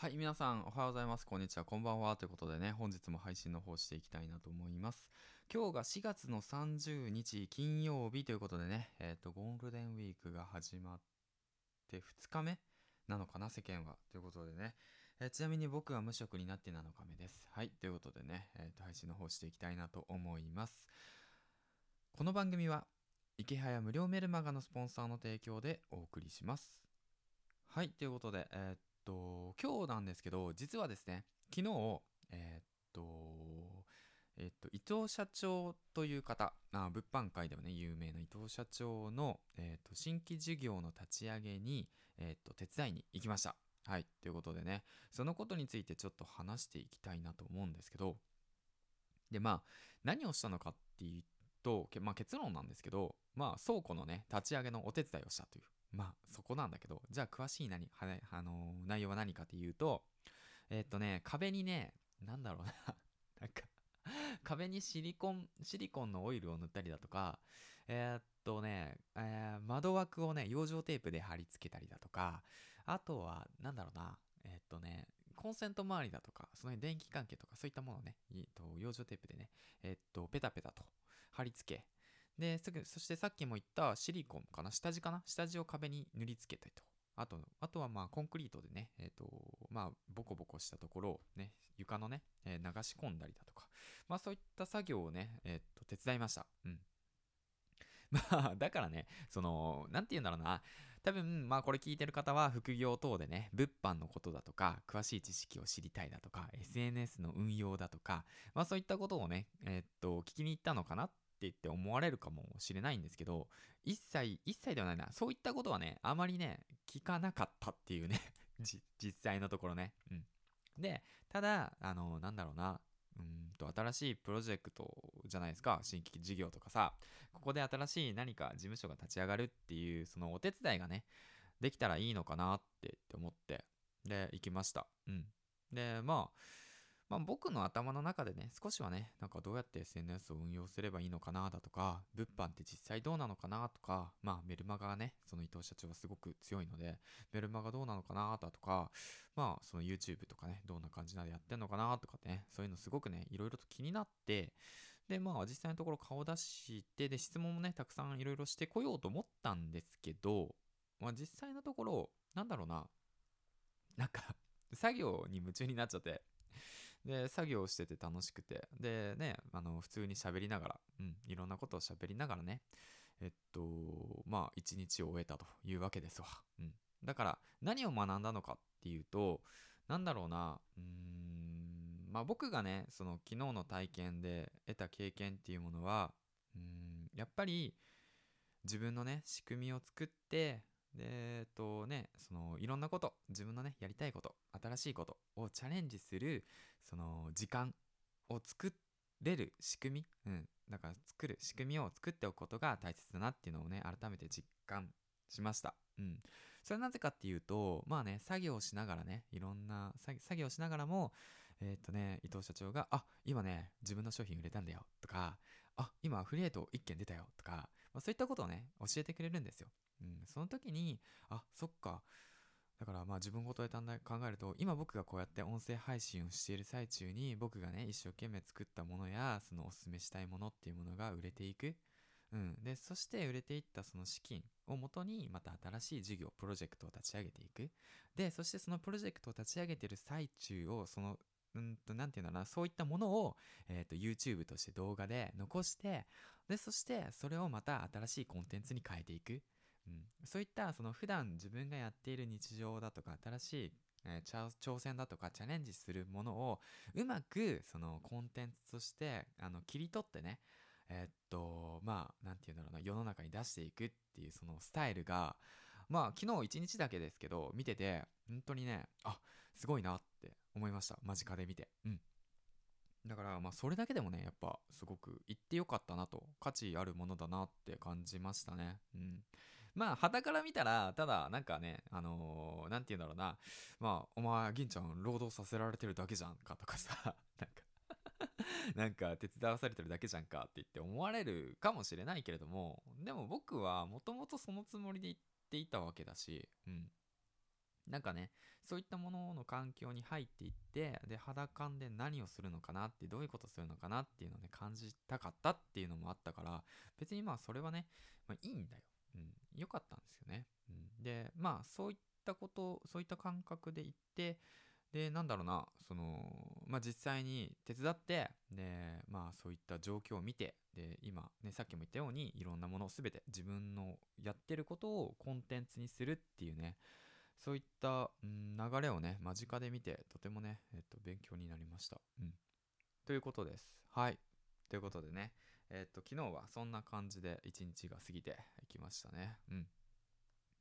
はい、皆さんおはようございます。こんにちは、こんばんは。ということでね、本日も配信の方していきたいなと思います。今日が4月の30日金曜日ということでね、えっ、と、ゴールデンウィークが始まって2日目なのかな、世間は。ということでね、えーちなみに僕は無職になって7日目です。はい、ということでね、えっ、と、配信の方していきたいなと思います。この番組は、池早無料メルマガのスポンサーの提供でお送りします。はい、ということで、えーと、今日なんですけど、実はですね、昨日、えーっと、えっと、伊藤社長という方、あ物販界ではね、有名な伊藤社長の、えっと、新規事業の立ち上げに、えっと、手伝いに行きました。はい、ということでね、そのことについてちょっと話していきたいなと思うんですけど、で、まあ、何をしたのかっていうと、まあ、結論なんですけど、まあ、倉庫のね、立ち上げのお手伝いをしたという。まあ、そこなんだけど、じゃあ、詳しい何、はねあのー内容は何かっていうと、えーっとね、壁にね、なんだろうな、なんか、壁にシリコン、シリコンのオイルを塗ったりだとか、えーっとね、えー窓枠をね、養生テープで貼り付けたりだとか、あとは、なんだろうな、えーっとね、コンセント周りだとか、その辺電気関係とか、そういったものをね、いと養生テープでね、えっと、ペタペタと貼り付け、で、すぐ、そしてさっきも言ったシリコンかな下地かな下地を壁に塗り付けたりと。あと、あとはまあコンクリートでね、えっ、と、まあボコボコしたところをね、床のね、えー流し込んだりだとか、まあそういった作業をね、えっ、と、手伝いました。うん。まあ、だからね、その、なんて言うんだろうな。多分、まあこれ聞いてる方は副業等でね、物販のことだとか、詳しい知識を知りたいだとか、SNS の運用だとか、まあそういったことをね、えっと、聞きに行ったのかなって言って思われるかもしれないんですけど、一切、一切ではないな。そういったことはね、あまりね、聞かなかったっていうね、実際のところね。うん。で、ただ、あの、なんだろうな。うんと、新しいプロジェクトじゃないですか。新規事業とかさ。ここで新しい何か事務所が立ち上がるっていう、そのお手伝いがね、できたらいいのかなってって思って、で、行きました。うん。で、まあ、まあ僕の頭の中でね、少しはね、なんかどうやって SNS を運用すればいいのかなだとか、物販って実際どうなのかなとか、まあメルマガがね、その伊藤社長はすごく強いので、メルマガどうなのかなだとか、まあその YouTube とかね、どんな感じなでやってんのかなとかね、そういうのすごくね、いろいろと気になって、で、まあ実際のところ顔出して、で、質問もね、たくさんいろいろしてこようと思ったんですけど、まあ実際のところ、なんだろうな、なんか、作業に夢中になっちゃって、で、作業してて楽しくて、でね、あの、普通に喋りながら、うん、いろんなことを喋りながらね、えっと、まあ、一日を終えたというわけですわ。うん。だから、何を学んだのかっていうと、なんだろうな、うーん、まあ僕がね、その昨日の体験で得た経験っていうものは、うん、やっぱり自分のね、仕組みを作って、で、えっとね、いろんなこと、自分のね、やりたいこと、新しいことをチャレンジする、その時間を作れる仕組み、うん、だから作る仕組みを作っておくことが大切だなっていうのをね、改めて実感しました。うん。それはなぜかっていうと、まあね、作業しながらね、いろんな作業しながらも、えーっとね、伊藤社長が、あ、今ね、自分の商品売れたんだよ、とか、あ、今アフリエイト1件出たよ、とか、まあ、そういったことをね、教えてくれるんですよ。うん、その時に、あ、そっか。だからまあ自分ごとで考えると、今僕がこうやって音声配信をしている最中に、僕がね、一生懸命作ったものや、そのおすすめしたいものっていうものが売れていく。うん。で、そして売れていったその資金をもとに、また新しい事業、プロジェクトを立ち上げていく。で、そしてそのプロジェクトを立ち上げている最中を、その、うんと、なんていうんだろうな、そういったものを、えっ、と、YouTube として動画で残して、で、そしてそれをまた新しいコンテンツに変えていく。うん、そういったその普段自分がやっている日常だとか新しい、え挑戦だとかチャレンジするものをうまくそのコンテンツとしてあの切り取ってねえーっとまあなんて言うんだろうな世の中に出していくっていうそのスタイルがまあ昨日一日だけですけど見てて本当にねあすごいなって思いました。間近で見て。うん。だからまあそれだけでもねやっぱすごく言ってよかったなと価値あるものだなって感じましたね。うん。まあ、旗から見たら、ただ、なんかね、あのーなんて言うんだろうな。まあ、お前、銀ちゃん、労働させられてるだけじゃんかとかさ、なんか なんか手伝わされてるだけじゃんかって言って思われるかもしれないけれども、でも僕はもともとそのつもりで言っていたわけだし、うん。なんかね、そういったものの環境に入っていって、で、肌感で何をするのかなって、どういうことするのかなっていうのをね、感じたかったっていうのもあったから、別にまあそれはね、まあいいんだよ。うん。良かったんですよね。うん。で、まあそういったこと、そういった感覚で行って、で、なんだろうな、その、まあ実際に手伝って、で、まあそういった状況を見て、で、今ね、さっきも言ったように、いろんなものを全て自分のやってることをコンテンツにするっていうね、そういった、うん、流れをね、間近で見て、とてもね、えっと、勉強になりました。うん。ということです。はい。ということでね、えっと、昨日はそんな感じで一日が過ぎていきましたね。うん。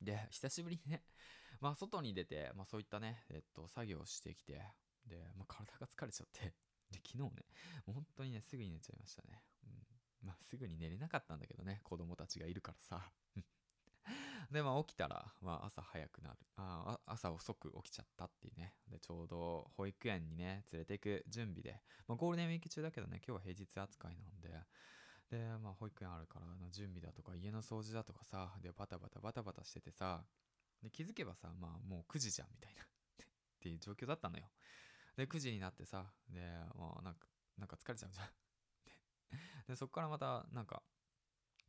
で、久しぶりにね、まあ、外に出て、まあ、そういったね、えっと、作業をしてきて、で、まあ、体が疲れちゃって、で、昨日ね、本当にね、すぐに寝ちゃいましたね。うん。まあ、すぐに寝れなかったんだけどね、子供たちがいるからさ。で、まあ起きたら、まあ朝早くなる。あ朝遅く起きちゃったっていうね。で、ちょうど保育園にね、連れて行く準備で、まあゴールデンウィーク中だけどね、今日は平日扱いなんで、で、まあ保育園あるからの準備だとか家の掃除だとかさ、で、バタバタバタバタしててさ、で、気づけばさ、まあもう9時じゃんみたいなっていう状況だったのよ。で、9時になってさ、で、もうなんか、なんか疲れちゃうじゃんで、そっからまたなんか、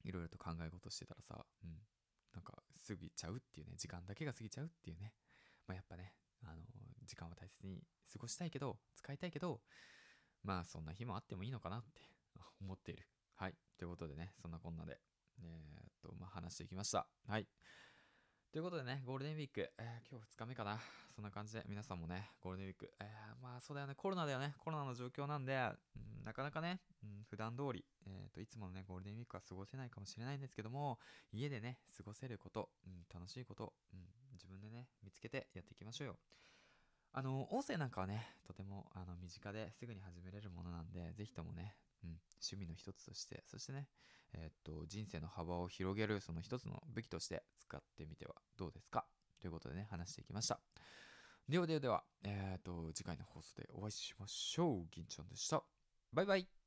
いろいろと考え事してたらさ、うん。なんか過ぎちゃうっていうね、時間だけが過ぎちゃうっていうね。まあ、やっぱね、あの、時間は大切に過ごしたいけど、使いたいけど、まあそんな日もあってもいいのかなって思っている。はい。ということでね、そんなこんなで、えー、っと、まあ話していきました。はい。ということでね、ゴールデンウィーク、えー、今日2日目かな。そんな感じで皆さんもね、ゴールデンウィーク、えー、まあそうだよね、コロナだよね、コロナの状況なんで、うん、なかなかね、うん、普段通り、えーと、いつものね、ゴールデンウィークは過ごせないかもしれないんですけども、家でね、過ごせること、うん、楽しいこと、うん、自分でね、見つけてやっていきましょうよ。あの、音声なんかはね、とてもあの身近ですぐに始めれるものなんで、ぜひともね、うん、趣味の一つとして、そしてね、えー、っと、人生の幅を広げるその一つの武器として使ってみてはどうですか？ということでね、話していきました。ではではでは、えー、っと、次回の放送でお会いしましょう。銀ちゃんでした。バイバイ。